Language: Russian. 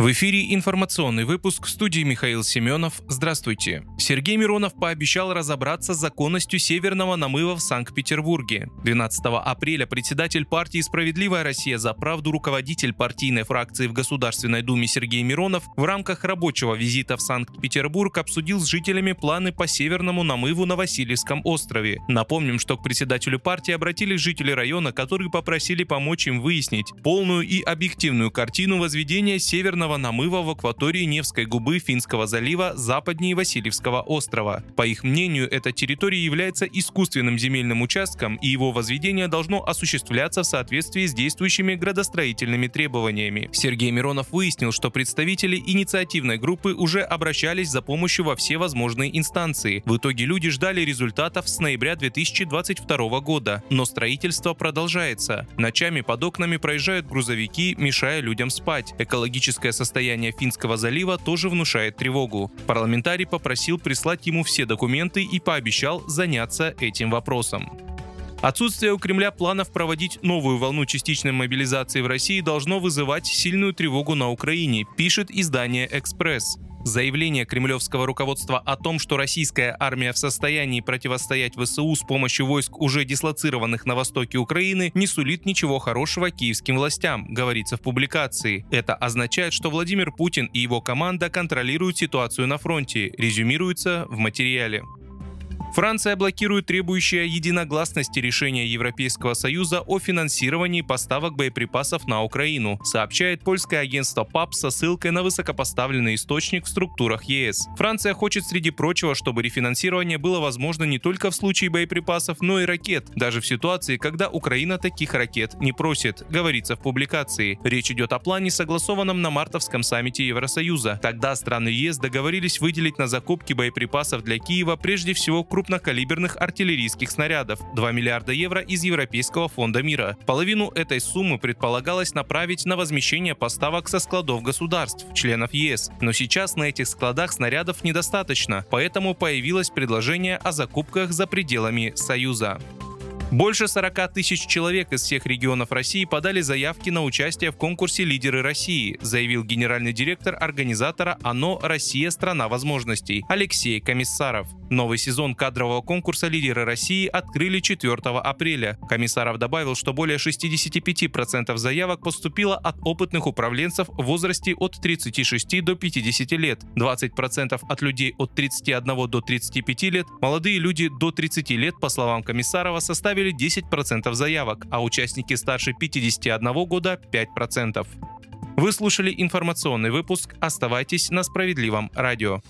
В эфире информационный выпуск в студии Михаил Семенов. Здравствуйте. Сергей Миронов пообещал разобраться с законностью северного намыва в Санкт-Петербурге. 12 апреля председатель партии «Справедливая Россия за правду» руководитель партийной фракции в Государственной Думе Сергей Миронов в рамках рабочего визита в Санкт-Петербург обсудил с жителями планы по северному намыву на Васильевском острове. Напомним, что к председателю партии обратились жители района, которые попросили помочь им выяснить полную и объективную картину возведения северного северного намыва в акватории Невской губы Финского залива западнее Васильевского острова. По их мнению, эта территория является искусственным земельным участком, и его возведение должно осуществляться в соответствии с действующими градостроительными требованиями. Сергей Миронов выяснил, что представители инициативной группы уже обращались за помощью во все возможные инстанции. В итоге люди ждали результатов с ноября 2022 года, но строительство продолжается. Ночами под окнами проезжают грузовики, мешая людям спать. Экологическая состояние Финского залива тоже внушает тревогу. Парламентарий попросил прислать ему все документы и пообещал заняться этим вопросом. Отсутствие у Кремля планов проводить новую волну частичной мобилизации в России должно вызывать сильную тревогу на Украине, пишет издание «Экспресс». Заявление кремлевского руководства о том, что российская армия в состоянии противостоять ВСУ с помощью войск, уже дислоцированных на востоке Украины, не сулит ничего хорошего киевским властям, говорится в публикации. Это означает, что Владимир Путин и его команда контролируют ситуацию на фронте, резюмируется в материале. Франция блокирует требующее единогласности решение Европейского Союза о финансировании поставок боеприпасов на Украину, сообщает польское агентство ПАП со ссылкой на высокопоставленный источник в структурах ЕС. Франция хочет, среди прочего, чтобы рефинансирование было возможно не только в случае боеприпасов, но и ракет, даже в ситуации, когда Украина таких ракет не просит, говорится в публикации. Речь идет о плане, согласованном на мартовском саммите Евросоюза. Тогда страны ЕС договорились выделить на закупки боеприпасов для Киева прежде всего крупные крупнокалиберных артиллерийских снарядов – 2 миллиарда евро из Европейского фонда мира. Половину этой суммы предполагалось направить на возмещение поставок со складов государств, членов ЕС. Но сейчас на этих складах снарядов недостаточно, поэтому появилось предложение о закупках за пределами Союза. Больше 40 тысяч человек из всех регионов России подали заявки на участие в конкурсе «Лидеры России», заявил генеральный директор организатора «ОНО. Россия. Страна возможностей» Алексей Комиссаров. Новый сезон кадрового конкурса «Лидеры России» открыли 4 апреля. Комиссаров добавил, что более 65% заявок поступило от опытных управленцев в возрасте от 36 до 50 лет, 20% от людей от 31 до 35 лет, молодые люди до 30 лет, по словам Комиссарова, составили составили 10% заявок, а участники старше 51 года 5%. Вы слушали информационный выпуск. Оставайтесь на справедливом радио.